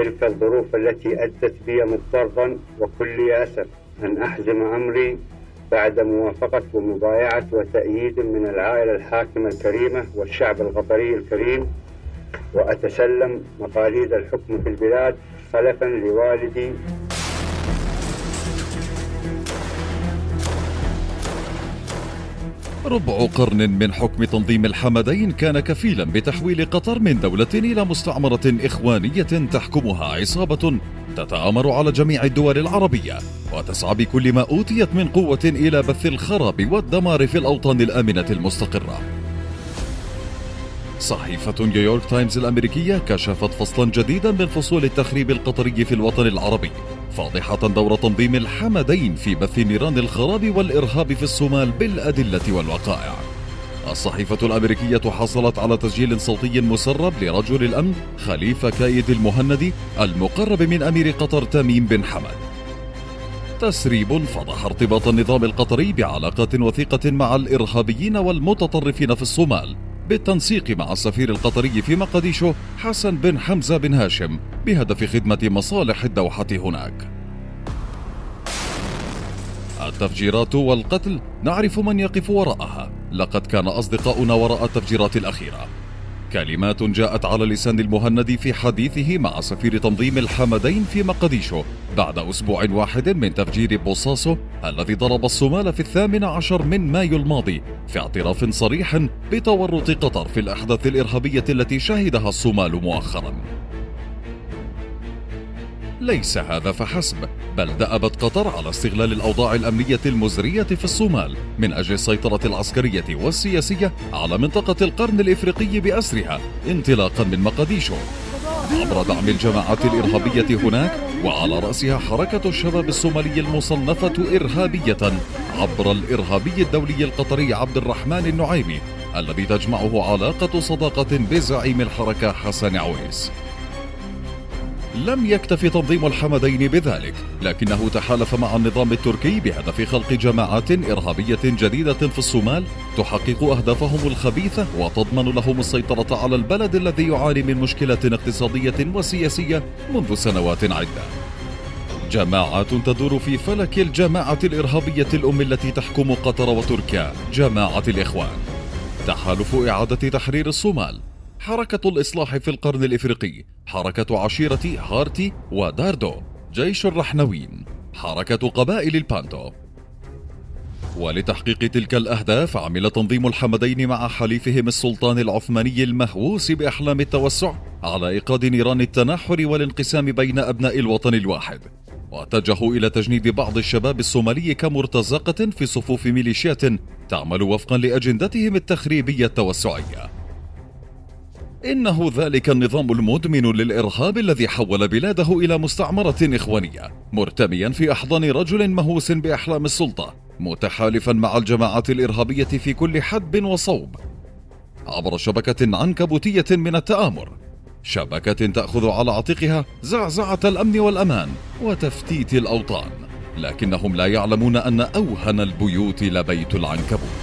تلك الظروف التي أدت بي مضطرا وكل أسف. أن أحزم أمري بعد موافقة ومبايعة وتأييد من العائلة الحاكمة الكريمة والشعب القطري الكريم وأتسلم مقاليد الحكم في البلاد خلفا لوالدي ربع قرن من حكم تنظيم الحمدين كان كفيلا بتحويل قطر من دولة إلى مستعمرة إخوانية تحكمها عصابة تتآمر على جميع الدول العربية وتسعى بكل ما أوتيت من قوة إلى بث الخراب والدمار في الأوطان الآمنة المستقرة. صحيفة نيويورك تايمز الأمريكية كشفت فصلا جديدا من فصول التخريب القطري في الوطن العربي. فاضحة دور تنظيم الحمدين في بث نيران الخراب والإرهاب في الصومال بالأدلة والوقائع. الصحيفة الأمريكية حصلت على تسجيل صوتي مسرب لرجل الأمن خليفة كايد المهندي المقرب من أمير قطر تميم بن حمد. تسريب فضح ارتباط النظام القطري بعلاقات وثيقة مع الإرهابيين والمتطرفين في الصومال. بالتنسيق مع السفير القطري في مقديشو حسن بن حمزة بن هاشم بهدف خدمة مصالح الدوحة هناك. التفجيرات والقتل نعرف من يقف وراءها، لقد كان أصدقاؤنا وراء التفجيرات الأخيرة. كلمات جاءت على لسان المهند في حديثه مع سفير تنظيم الحمدين في مقديشو بعد أسبوع واحد من تفجير بوصاصو الذي ضرب الصومال في الثامن عشر من مايو الماضي في اعتراف صريح بتورط قطر في الأحداث الإرهابية التي شهدها الصومال مؤخرا. ليس هذا فحسب بل دأبت قطر على استغلال الأوضاع الأمنية المزرية في الصومال من أجل السيطرة العسكرية والسياسية على منطقة القرن الإفريقي بأسرها انطلاقا من مقديشو. عبر دعم الجماعات الإرهابية هناك وعلى رأسها حركة الشباب الصومالي المصنفة إرهابية عبر الإرهابي الدولي القطري عبد الرحمن النعيمي الذي تجمعه علاقة صداقة بزعيم الحركة حسن عويس. لم يكتف تنظيم الحمدين بذلك لكنه تحالف مع النظام التركي بهدف خلق جماعات إرهابية جديدة في الصومال تحقق أهدافهم الخبيثة وتضمن لهم السيطرة على البلد الذي يعاني من مشكلة اقتصادية وسياسية منذ سنوات عدة. جماعات تدور في فلك الجماعة الإرهابية الأم التي تحكم قطر وتركيا جماعة الإخوان. تحالف إعادة تحرير الصومال حركة الإصلاح في القرن الإفريقي حركة عشيرة هارتي ودارود جيش الرحنوين حركة قبائل البانتو. ولتحقيق تلك الأهداف عمل تنظيم الحمدين مع حليفهم السلطان العثماني المهووس بأحلام التوسع على إيقاد نيران التناحر والانقسام بين أبناء الوطن الواحد. واتجهوا إلى تجنيد بعض الشباب الصومالي كمرتزقة في صفوف ميليشيات تعمل وفقا لأجندتهم التخريبية التوسعية. إنه ذلك النظام المدمن للإرهاب الذي حول بلاده إلى مستعمرة إخوانية مرتميا في أحضان رجل مهووس بأحلام السلطة متحالفا مع الجماعات الإرهابية في كل حدب وصوب. عبر شبكة عنكبوتية من التآمر شبكة تأخذ على عاتقها زعزعة الأمن والأمان وتفتيت الأوطان لكنهم لا يعلمون أن أوهن البيوت لبيت العنكبوت.